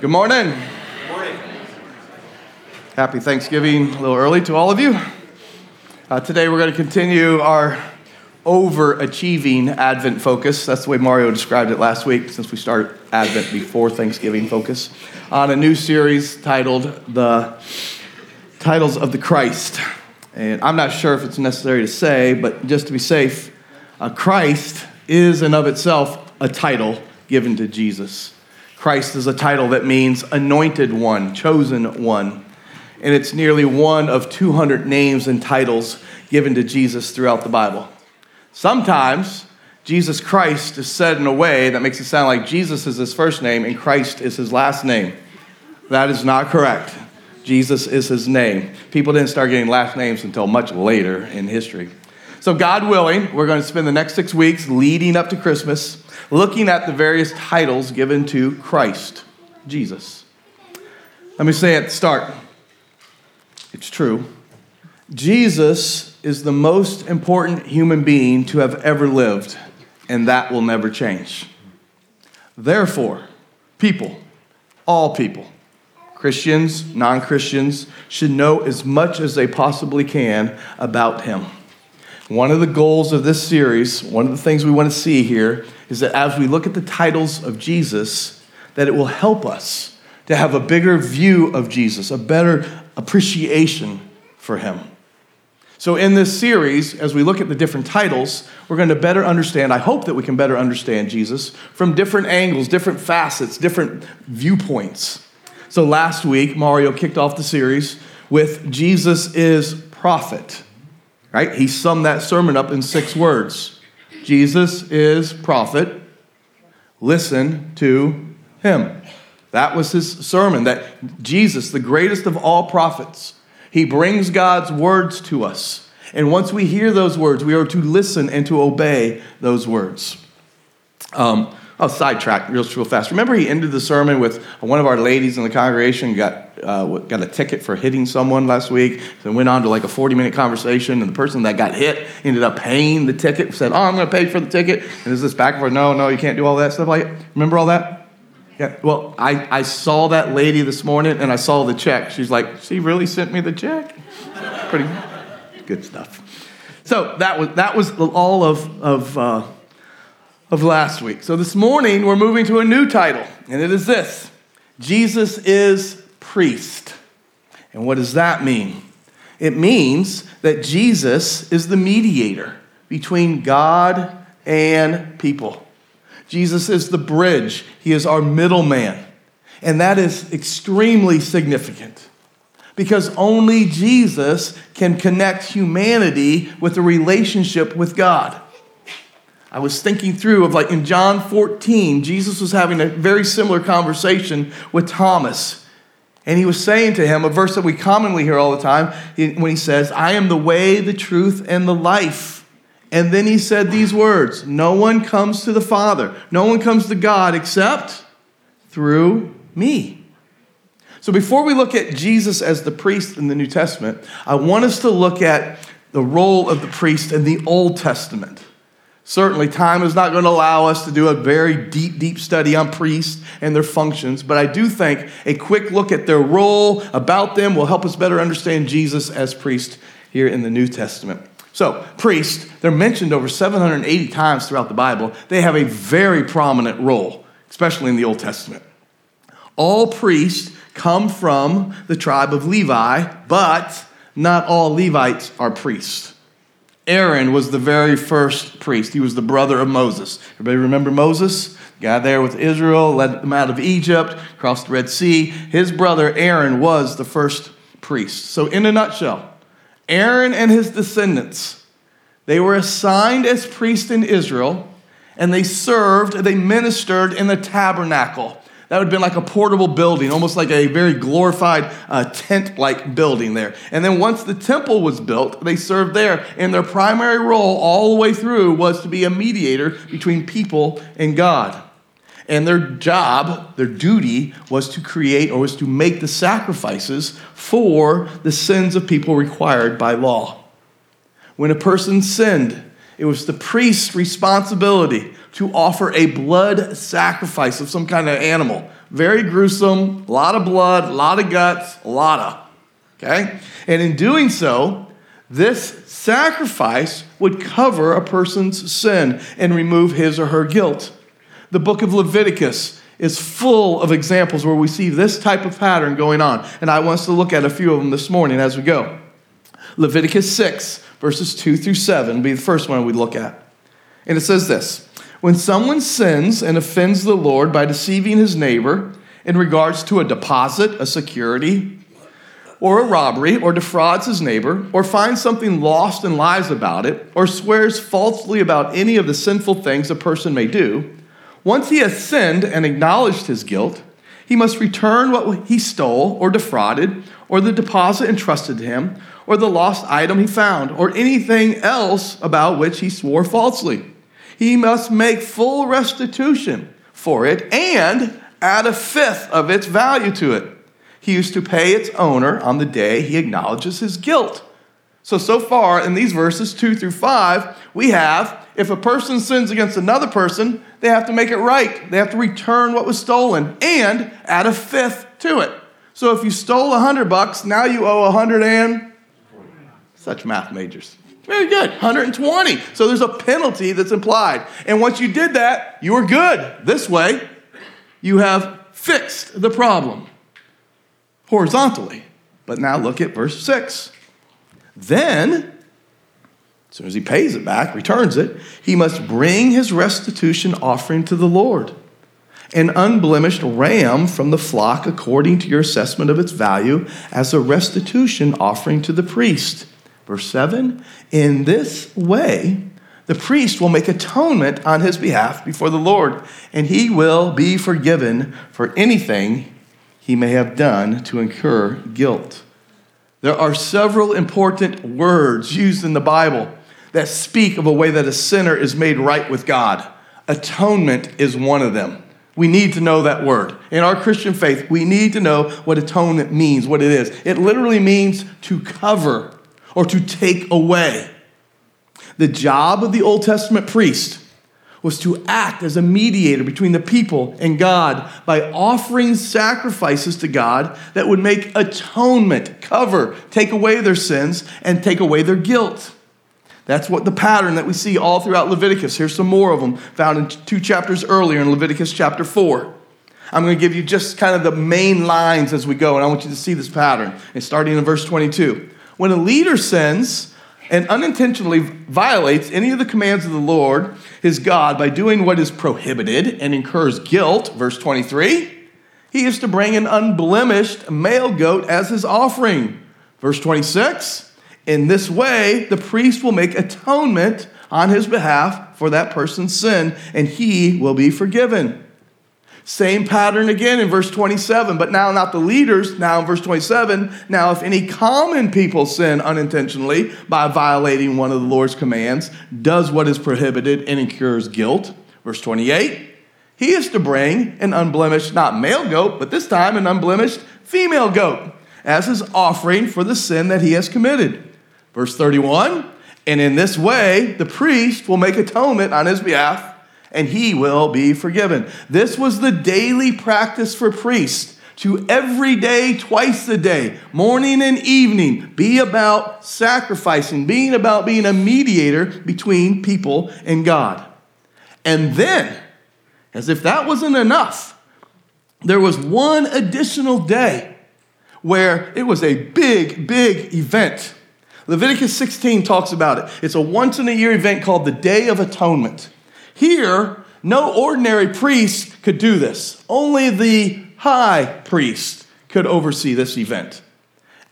Good morning. Good morning. Happy Thanksgiving a little early to all of you. Uh, today we're going to continue our overachieving Advent focus. That's the way Mario described it last week, since we start Advent before Thanksgiving focus, on a new series titled The Titles of the Christ. And I'm not sure if it's necessary to say, but just to be safe, uh, Christ is and of itself a title given to Jesus. Christ is a title that means anointed one, chosen one. And it's nearly one of 200 names and titles given to Jesus throughout the Bible. Sometimes Jesus Christ is said in a way that makes it sound like Jesus is his first name and Christ is his last name. That is not correct. Jesus is his name. People didn't start getting last names until much later in history. So, God willing, we're going to spend the next six weeks leading up to Christmas looking at the various titles given to Christ, Jesus. Let me say at the start it's true. Jesus is the most important human being to have ever lived, and that will never change. Therefore, people, all people, Christians, non Christians, should know as much as they possibly can about him. One of the goals of this series, one of the things we want to see here, is that as we look at the titles of Jesus, that it will help us to have a bigger view of Jesus, a better appreciation for him. So, in this series, as we look at the different titles, we're going to better understand, I hope that we can better understand Jesus from different angles, different facets, different viewpoints. So, last week, Mario kicked off the series with Jesus is prophet right? He summed that sermon up in six words Jesus is prophet. Listen to him. That was his sermon that Jesus, the greatest of all prophets, he brings God's words to us. And once we hear those words, we are to listen and to obey those words. Um, I'll sidetrack real, real fast. Remember, he ended the sermon with one of our ladies in the congregation got, uh, got a ticket for hitting someone last week. and went on to like a 40 minute conversation, and the person that got hit ended up paying the ticket, said, Oh, I'm going to pay for the ticket. And is this back and forth? No, no, you can't do all that stuff like Remember all that? Yeah. Well, I, I saw that lady this morning and I saw the check. She's like, She really sent me the check? Pretty good stuff. So that was, that was all of, of uh, of last week. So this morning, we're moving to a new title, and it is this Jesus is priest. And what does that mean? It means that Jesus is the mediator between God and people. Jesus is the bridge, He is our middleman. And that is extremely significant because only Jesus can connect humanity with a relationship with God. I was thinking through of like in John 14, Jesus was having a very similar conversation with Thomas. And he was saying to him a verse that we commonly hear all the time when he says, I am the way, the truth, and the life. And then he said these words No one comes to the Father, no one comes to God except through me. So before we look at Jesus as the priest in the New Testament, I want us to look at the role of the priest in the Old Testament. Certainly, time is not going to allow us to do a very deep, deep study on priests and their functions, but I do think a quick look at their role about them will help us better understand Jesus as priest here in the New Testament. So, priests, they're mentioned over 780 times throughout the Bible. They have a very prominent role, especially in the Old Testament. All priests come from the tribe of Levi, but not all Levites are priests. Aaron was the very first priest. He was the brother of Moses. Everybody remember Moses? guy there with Israel, led them out of Egypt, crossed the Red Sea. His brother Aaron was the first priest. So, in a nutshell, Aaron and his descendants, they were assigned as priests in Israel, and they served, they ministered in the tabernacle. That would have been like a portable building, almost like a very glorified uh, tent like building there. And then once the temple was built, they served there. And their primary role all the way through was to be a mediator between people and God. And their job, their duty, was to create or was to make the sacrifices for the sins of people required by law. When a person sinned, it was the priest's responsibility to offer a blood sacrifice of some kind of animal, Very gruesome, a lot of blood, a lot of guts, a lot of. Okay? And in doing so, this sacrifice would cover a person's sin and remove his or her guilt. The book of Leviticus is full of examples where we see this type of pattern going on. And I want us to look at a few of them this morning as we go. Leviticus 6, verses 2 through 7 be the first one we look at. And it says this When someone sins and offends the Lord by deceiving his neighbor in regards to a deposit, a security, or a robbery, or defrauds his neighbor, or finds something lost and lies about it, or swears falsely about any of the sinful things a person may do, once he has sinned and acknowledged his guilt, he must return what he stole or defrauded, or the deposit entrusted to him, or the lost item he found, or anything else about which he swore falsely. He must make full restitution for it and add a fifth of its value to it. He used to pay its owner on the day he acknowledges his guilt. So, so far in these verses, two through five, we have if a person sins against another person, they have to make it right. They have to return what was stolen and add a fifth to it. So if you stole a hundred bucks, now you owe a hundred and such math majors. Very good, 120. So there's a penalty that's implied. And once you did that, you were good. This way, you have fixed the problem horizontally. But now look at verse 6. Then as soon as he pays it back, returns it, he must bring his restitution offering to the Lord. An unblemished ram from the flock according to your assessment of its value as a restitution offering to the priest. Verse 7 In this way, the priest will make atonement on his behalf before the Lord, and he will be forgiven for anything he may have done to incur guilt. There are several important words used in the Bible that speak of a way that a sinner is made right with God. Atonement is one of them. We need to know that word. In our Christian faith, we need to know what atonement means, what it is. It literally means to cover or to take away. The job of the Old Testament priest was to act as a mediator between the people and God by offering sacrifices to God that would make atonement, cover, take away their sins, and take away their guilt. That's what the pattern that we see all throughout Leviticus. Here's some more of them found in two chapters earlier in Leviticus chapter 4. I'm going to give you just kind of the main lines as we go, and I want you to see this pattern. It's starting in verse 22. When a leader sins and unintentionally violates any of the commands of the Lord, his God, by doing what is prohibited and incurs guilt, verse 23, he is to bring an unblemished male goat as his offering. Verse 26, in this way, the priest will make atonement on his behalf for that person's sin, and he will be forgiven. Same pattern again in verse 27, but now not the leaders. Now in verse 27, now if any common people sin unintentionally by violating one of the Lord's commands, does what is prohibited and incurs guilt. Verse 28, he is to bring an unblemished, not male goat, but this time an unblemished female goat as his offering for the sin that he has committed. Verse 31 And in this way, the priest will make atonement on his behalf, and he will be forgiven. This was the daily practice for priests to every day, twice a day, morning and evening, be about sacrificing, being about being a mediator between people and God. And then, as if that wasn't enough, there was one additional day where it was a big, big event. Leviticus 16 talks about it. It's a once in a year event called the Day of Atonement. Here, no ordinary priest could do this, only the high priest could oversee this event.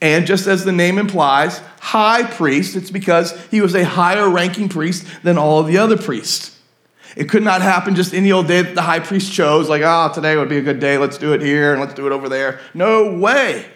And just as the name implies, high priest, it's because he was a higher ranking priest than all of the other priests. It could not happen just any old day that the high priest chose, like, ah, oh, today would be a good day, let's do it here and let's do it over there. No way.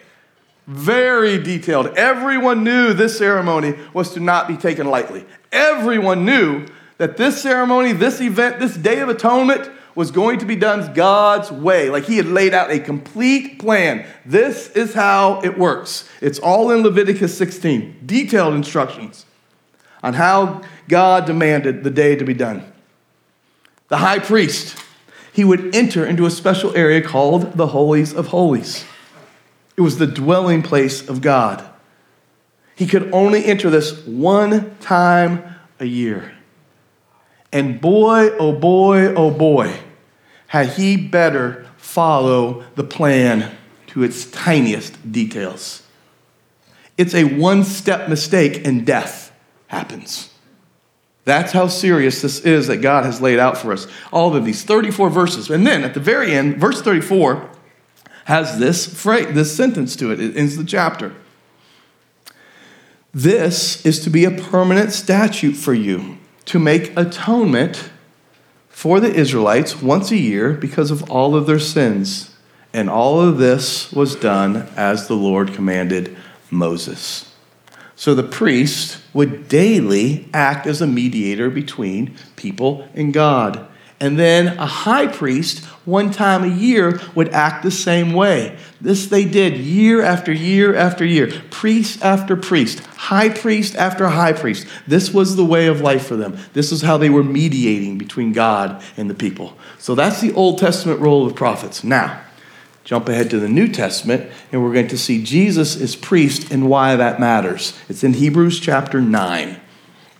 Very detailed. Everyone knew this ceremony was to not be taken lightly. Everyone knew that this ceremony, this event, this Day of Atonement was going to be done God's way. Like He had laid out a complete plan. This is how it works. It's all in Leviticus 16, detailed instructions on how God demanded the day to be done. The high priest he would enter into a special area called the Holies of Holies. It was the dwelling place of God. He could only enter this one time a year. And boy, oh boy, oh boy, had he better follow the plan to its tiniest details. It's a one step mistake and death happens. That's how serious this is that God has laid out for us. All of these 34 verses. And then at the very end, verse 34 has this phrase, this sentence to it. It ends the chapter. This is to be a permanent statute for you to make atonement for the Israelites once a year because of all of their sins. And all of this was done as the Lord commanded Moses. So the priest would daily act as a mediator between people and God. And then a high priest, one time a year, would act the same way. This they did year after year after year, priest after priest, high priest after high priest. This was the way of life for them. This is how they were mediating between God and the people. So that's the Old Testament role of the prophets. Now, jump ahead to the New Testament, and we're going to see Jesus as priest and why that matters. It's in Hebrews chapter 9.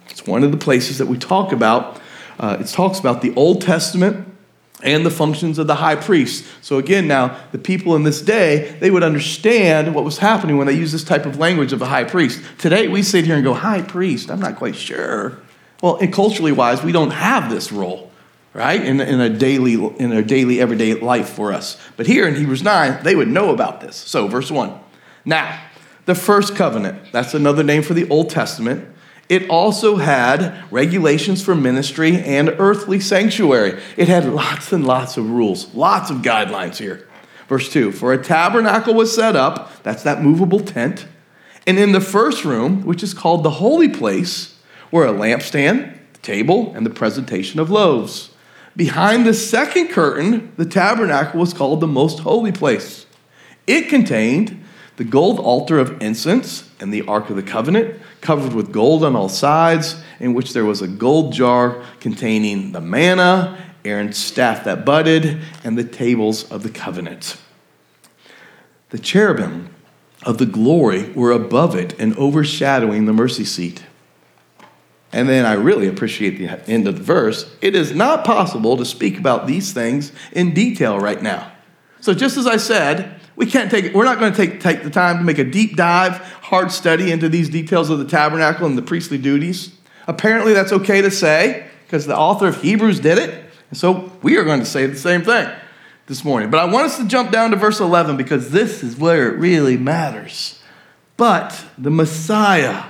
It's one of the places that we talk about. Uh, it talks about the Old Testament and the functions of the high priest. So, again, now, the people in this day, they would understand what was happening when they use this type of language of a high priest. Today, we sit here and go, High priest, I'm not quite sure. Well, and culturally wise, we don't have this role right? In, in, a daily, in a daily, everyday life for us. But here in Hebrews 9, they would know about this. So, verse 1. Now, the first covenant, that's another name for the Old Testament. It also had regulations for ministry and earthly sanctuary. It had lots and lots of rules, lots of guidelines here. Verse 2 For a tabernacle was set up, that's that movable tent. And in the first room, which is called the holy place, were a lampstand, the table, and the presentation of loaves. Behind the second curtain, the tabernacle was called the most holy place. It contained the gold altar of incense and the Ark of the Covenant, covered with gold on all sides, in which there was a gold jar containing the manna, Aaron's staff that budded, and the tables of the covenant. The cherubim of the glory were above it and overshadowing the mercy seat. And then I really appreciate the end of the verse. It is not possible to speak about these things in detail right now. So, just as I said, we can't take we're not going to take, take the time to make a deep dive, hard study into these details of the tabernacle and the priestly duties. Apparently, that's okay to say because the author of Hebrews did it. And so we are going to say the same thing this morning. But I want us to jump down to verse 11 because this is where it really matters. But the Messiah,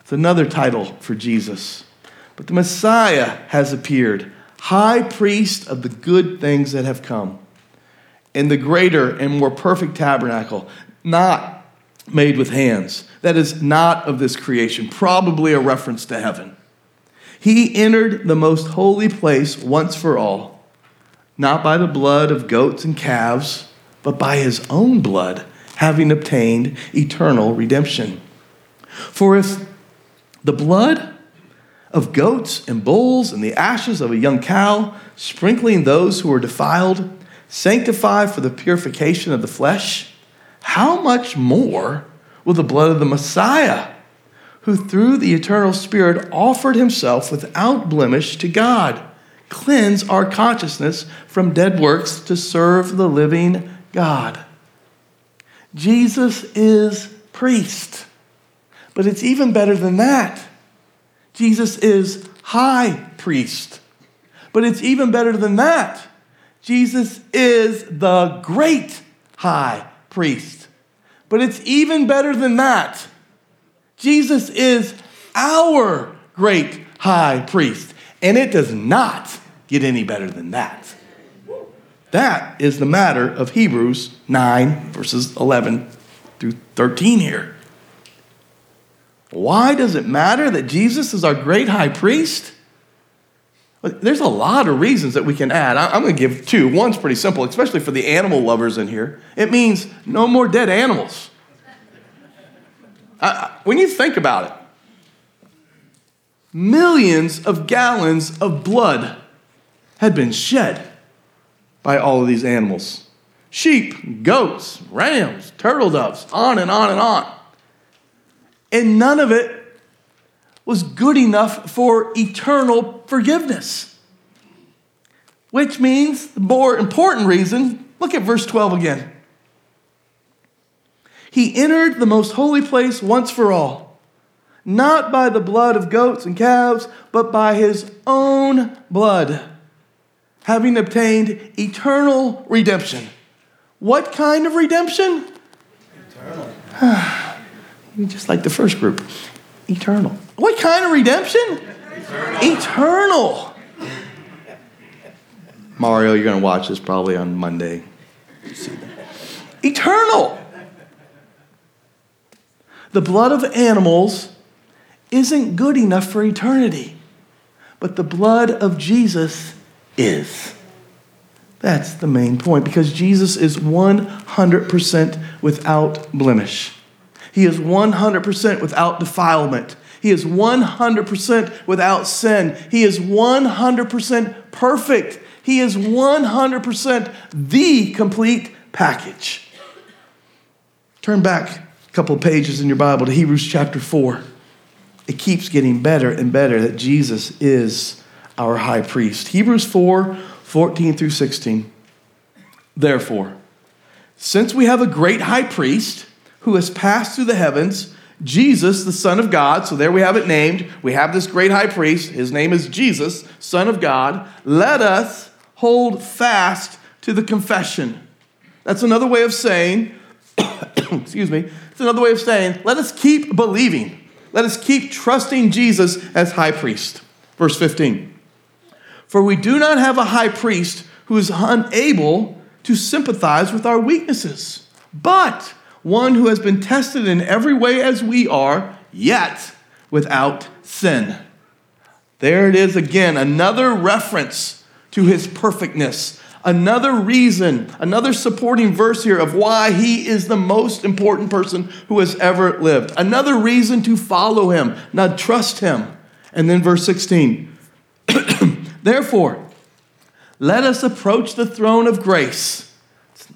it's another title for Jesus. But the Messiah has appeared, high priest of the good things that have come, in the greater and more perfect tabernacle, not made with hands, that is not of this creation, probably a reference to heaven. He entered the most holy place once for all, not by the blood of goats and calves, but by his own blood, having obtained eternal redemption. For if the blood of goats and bulls and the ashes of a young cow, sprinkling those who are defiled, sanctify for the purification of the flesh, how much more will the blood of the Messiah, who through the eternal Spirit offered himself without blemish to God, cleanse our consciousness from dead works to serve the living God? Jesus is priest. But it's even better than that. Jesus is high priest. But it's even better than that. Jesus is the great high priest. But it's even better than that. Jesus is our great high priest. And it does not get any better than that. That is the matter of Hebrews 9, verses 11 through 13 here. Why does it matter that Jesus is our great high priest? There's a lot of reasons that we can add. I'm going to give two. One's pretty simple, especially for the animal lovers in here. It means no more dead animals. when you think about it, millions of gallons of blood had been shed by all of these animals sheep, goats, rams, turtle doves, on and on and on. And none of it was good enough for eternal forgiveness. Which means the more important reason, look at verse 12 again. He entered the most holy place once for all, not by the blood of goats and calves, but by his own blood, having obtained eternal redemption. What kind of redemption? Eternal. Just like the first group, eternal. What kind of redemption? Eternal. eternal. Mario, you're going to watch this probably on Monday. Eternal. The blood of animals isn't good enough for eternity, but the blood of Jesus is. That's the main point because Jesus is 100% without blemish. He is 100% without defilement. He is 100% without sin. He is 100% perfect. He is 100% the complete package. Turn back a couple pages in your Bible to Hebrews chapter 4. It keeps getting better and better that Jesus is our high priest. Hebrews 4 14 through 16. Therefore, since we have a great high priest who has passed through the heavens, Jesus, the Son of God, so there we have it named. We have this great high priest. His name is Jesus, Son of God. Let us hold fast to the confession. That's another way of saying, excuse me, it's another way of saying, let us keep believing. Let us keep trusting Jesus as high priest. Verse 15. For we do not have a high priest who is unable to sympathize with our weaknesses, but one who has been tested in every way as we are, yet without sin. There it is again, another reference to his perfectness. Another reason, another supporting verse here of why he is the most important person who has ever lived. Another reason to follow him, not trust him. And then verse 16. Therefore, let us approach the throne of grace.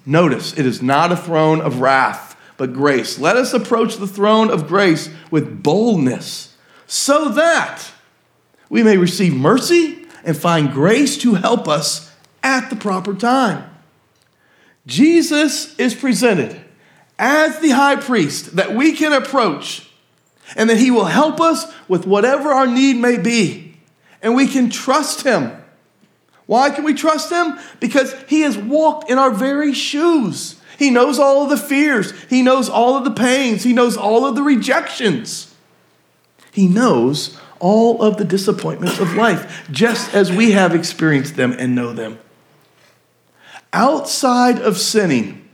Notice, it is not a throne of wrath, but grace. Let us approach the throne of grace with boldness so that we may receive mercy and find grace to help us at the proper time. Jesus is presented as the high priest that we can approach and that he will help us with whatever our need may be. And we can trust him. Why can we trust him? Because he has walked in our very shoes. He knows all of the fears, he knows all of the pains, he knows all of the rejections. He knows all of the disappointments of life, just as we have experienced them and know them. Outside of sinning,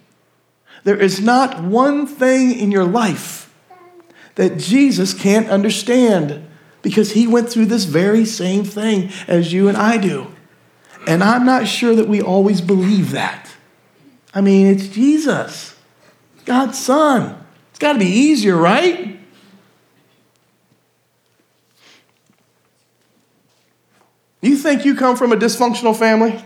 there is not one thing in your life that Jesus can't understand because he went through this very same thing as you and I do. And I'm not sure that we always believe that. I mean, it's Jesus, God's Son. It's got to be easier, right? You think you come from a dysfunctional family?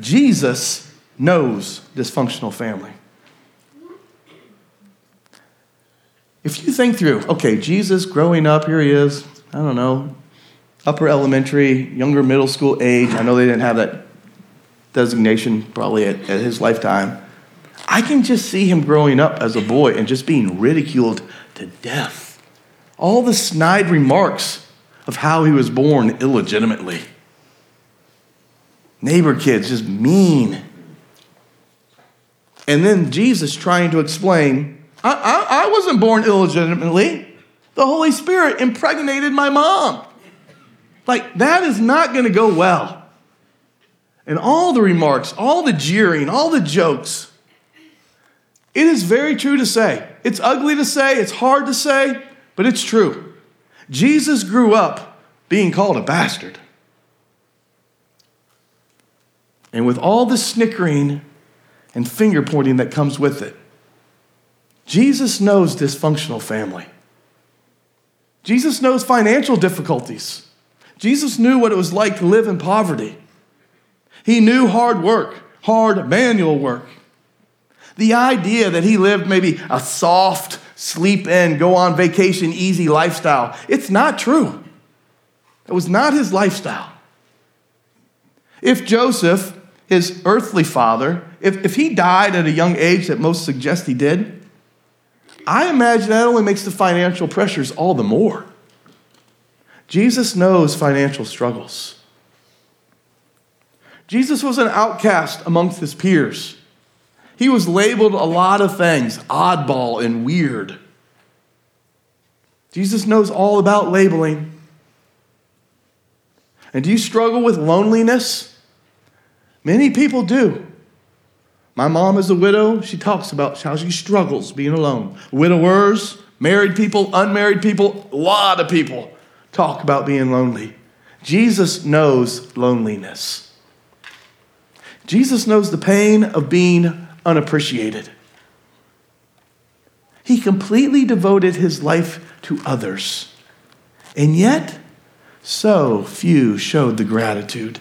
Jesus knows dysfunctional family. If you think through, okay, Jesus growing up, here he is, I don't know, upper elementary, younger middle school age. I know they didn't have that designation probably at, at his lifetime. I can just see him growing up as a boy and just being ridiculed to death. All the snide remarks of how he was born illegitimately. Neighbor kids, just mean. And then Jesus trying to explain, I, I, I wasn't born illegitimately. The Holy Spirit impregnated my mom. Like, that is not going to go well. And all the remarks, all the jeering, all the jokes. It is very true to say. It's ugly to say, it's hard to say, but it's true. Jesus grew up being called a bastard. And with all the snickering and finger pointing that comes with it, Jesus knows dysfunctional family. Jesus knows financial difficulties. Jesus knew what it was like to live in poverty. He knew hard work, hard manual work. The idea that he lived maybe a soft, sleep in, go on vacation, easy lifestyle, it's not true. It was not his lifestyle. If Joseph, his earthly father, if, if he died at a young age that most suggest he did, I imagine that only makes the financial pressures all the more. Jesus knows financial struggles. Jesus was an outcast amongst his peers. He was labeled a lot of things oddball and weird. Jesus knows all about labeling. And do you struggle with loneliness? Many people do. My mom is a widow. She talks about how she struggles being alone. Widowers, married people, unmarried people, a lot of people talk about being lonely. Jesus knows loneliness. Jesus knows the pain of being unappreciated. He completely devoted his life to others. And yet, so few showed the gratitude.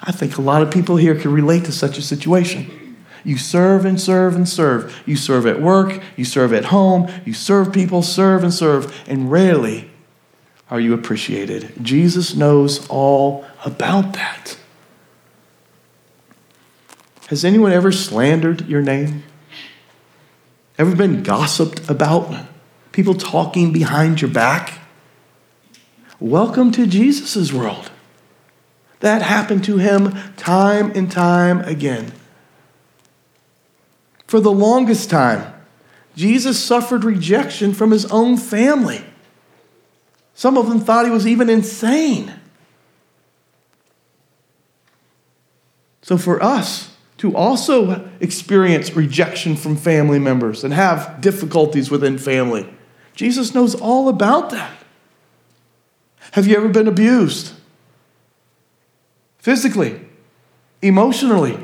I think a lot of people here can relate to such a situation. You serve and serve and serve. You serve at work, you serve at home, you serve people, serve and serve, and rarely are you appreciated. Jesus knows all about that. Has anyone ever slandered your name? Ever been gossiped about? People talking behind your back? Welcome to Jesus' world. That happened to him time and time again. For the longest time, Jesus suffered rejection from his own family. Some of them thought he was even insane. So, for us, to also experience rejection from family members and have difficulties within family. Jesus knows all about that. Have you ever been abused? Physically, emotionally.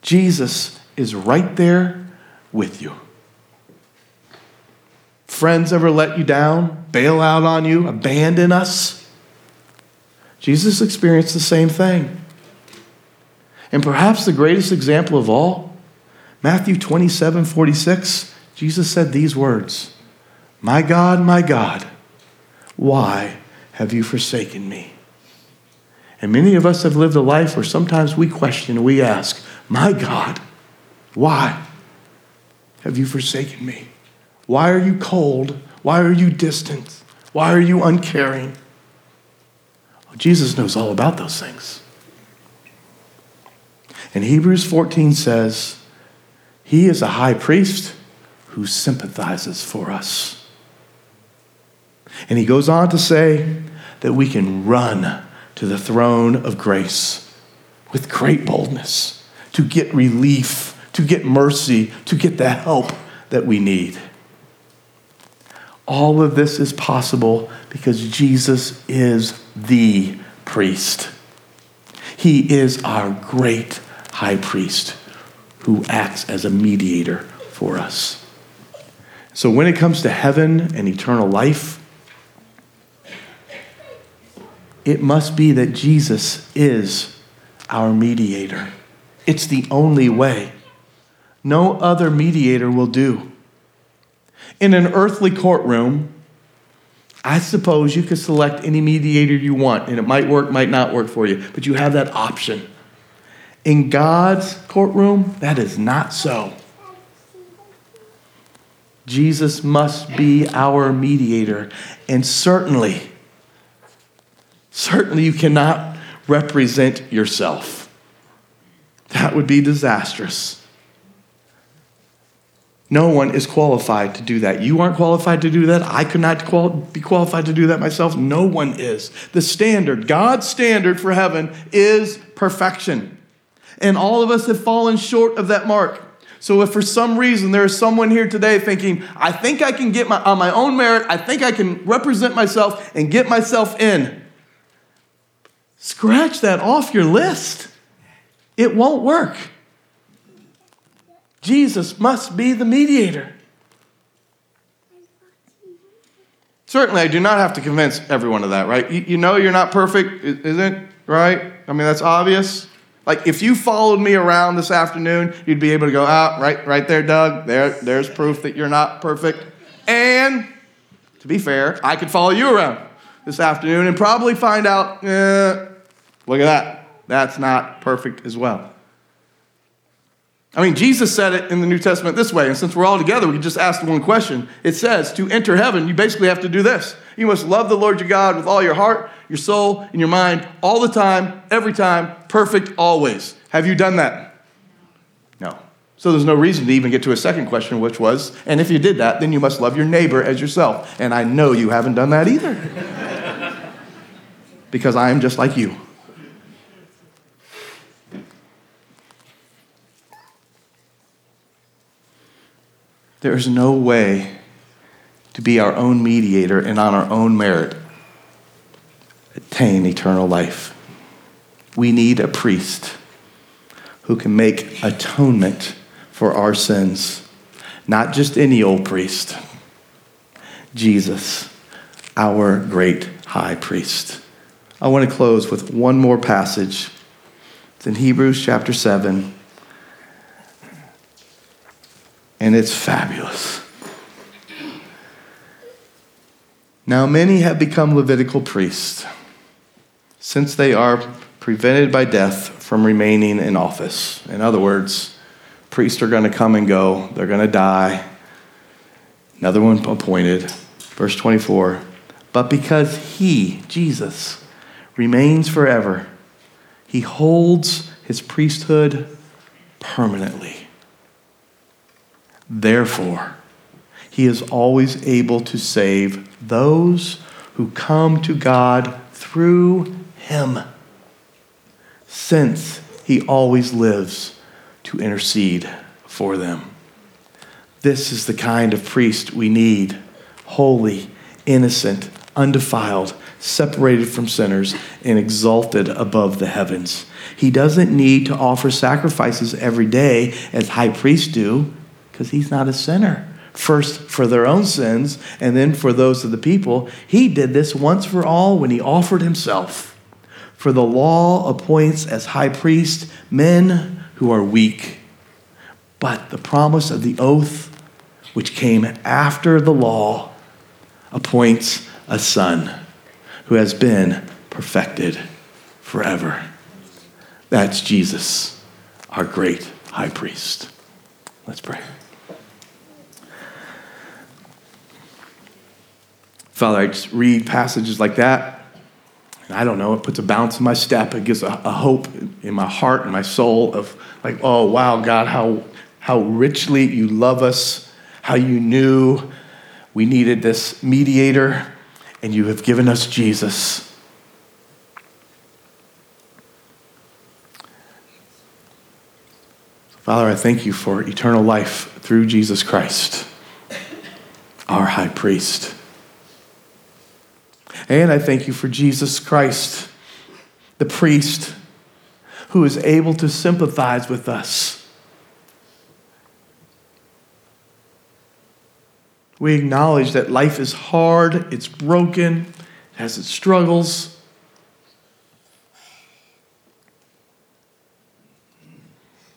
Jesus is right there with you. Friends ever let you down, bail out on you, abandon us? Jesus experienced the same thing. And perhaps the greatest example of all, Matthew 27 46, Jesus said these words My God, my God, why have you forsaken me? And many of us have lived a life where sometimes we question, we ask, My God, why have you forsaken me? Why are you cold? Why are you distant? Why are you uncaring? Well, Jesus knows all about those things. And Hebrews 14 says, He is a high priest who sympathizes for us. And he goes on to say that we can run to the throne of grace with great boldness to get relief, to get mercy, to get the help that we need. All of this is possible because Jesus is the priest. He is our great high priest who acts as a mediator for us. So when it comes to heaven and eternal life, it must be that Jesus is our mediator. It's the only way. No other mediator will do. In an earthly courtroom, I suppose you could select any mediator you want, and it might work, might not work for you, but you have that option. In God's courtroom, that is not so. Jesus must be our mediator. And certainly, certainly you cannot represent yourself. That would be disastrous. No one is qualified to do that. You aren't qualified to do that. I could not qual- be qualified to do that myself. No one is. The standard, God's standard for heaven, is perfection. And all of us have fallen short of that mark. So if for some reason there is someone here today thinking, I think I can get my, on my own merit, I think I can represent myself and get myself in, scratch that off your list. It won't work. Jesus must be the mediator. Certainly, I do not have to convince everyone of that, right? You, you know you're not perfect, isn't it? Right? I mean, that's obvious. Like if you followed me around this afternoon, you'd be able to go out ah, right, right there, Doug. There, there's proof that you're not perfect. And to be fair, I could follow you around this afternoon and probably find out, eh, look at that. That's not perfect as well. I mean, Jesus said it in the New Testament this way, and since we're all together, we can just ask the one question. It says, to enter heaven, you basically have to do this. You must love the Lord your God with all your heart, your soul, and your mind, all the time, every time, perfect always. Have you done that? No. So there's no reason to even get to a second question, which was, and if you did that, then you must love your neighbor as yourself. And I know you haven't done that either. because I am just like you. There's no way to be our own mediator and on our own merit attain eternal life. We need a priest who can make atonement for our sins. Not just any old priest, Jesus, our great high priest. I want to close with one more passage. It's in Hebrews chapter 7 and it's fabulous. Now, many have become Levitical priests since they are prevented by death from remaining in office. In other words, priests are going to come and go, they're going to die. Another one appointed. Verse 24. But because he, Jesus, remains forever, he holds his priesthood permanently. Therefore, he is always able to save those who come to God through him, since he always lives to intercede for them. This is the kind of priest we need holy, innocent, undefiled, separated from sinners, and exalted above the heavens. He doesn't need to offer sacrifices every day as high priests do because he's not a sinner. First for their own sins, and then for those of the people. He did this once for all when he offered himself. For the law appoints as high priest men who are weak. But the promise of the oath, which came after the law, appoints a son who has been perfected forever. That's Jesus, our great high priest. Let's pray. Father, I just read passages like that. And I don't know, it puts a bounce in my step. It gives a, a hope in my heart and my soul of like, oh, wow, God, how, how richly you love us, how you knew we needed this mediator, and you have given us Jesus. Father, I thank you for eternal life through Jesus Christ, our high priest. And I thank you for Jesus Christ, the priest, who is able to sympathize with us. We acknowledge that life is hard, it's broken, it has its struggles.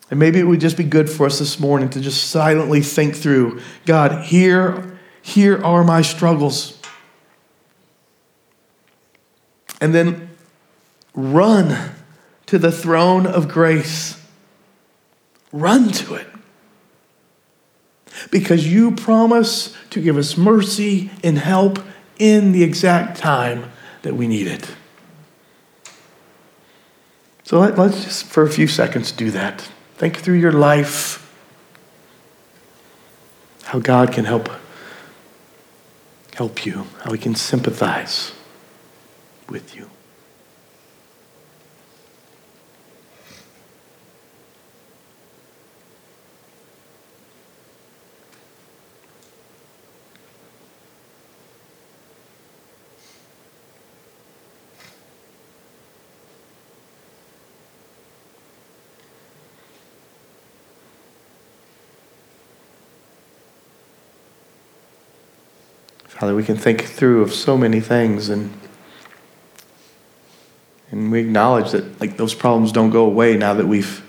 And maybe it would just be good for us this morning to just silently think through God, here, here are my struggles. and then run to the throne of grace. Run to it. Because you promise to give us mercy and help in the exact time that we need it. So let, us just, for a few seconds, do that. Think through your life, how God can help, help you, how He can sympathize with you. Father, we can think through of so many things and and we acknowledge that like those problems don't go away now that we've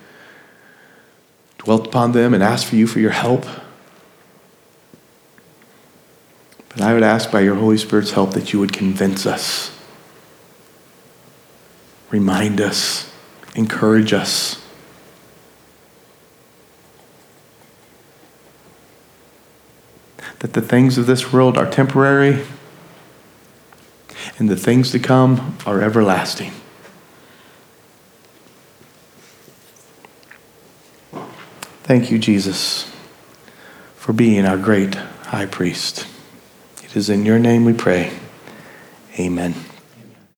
dwelt upon them and asked for you for your help. But I would ask by your Holy Spirit's help that you would convince us, remind us, encourage us. That the things of this world are temporary and the things to come are everlasting. Thank you, Jesus, for being our great high priest. It is in your name we pray. Amen.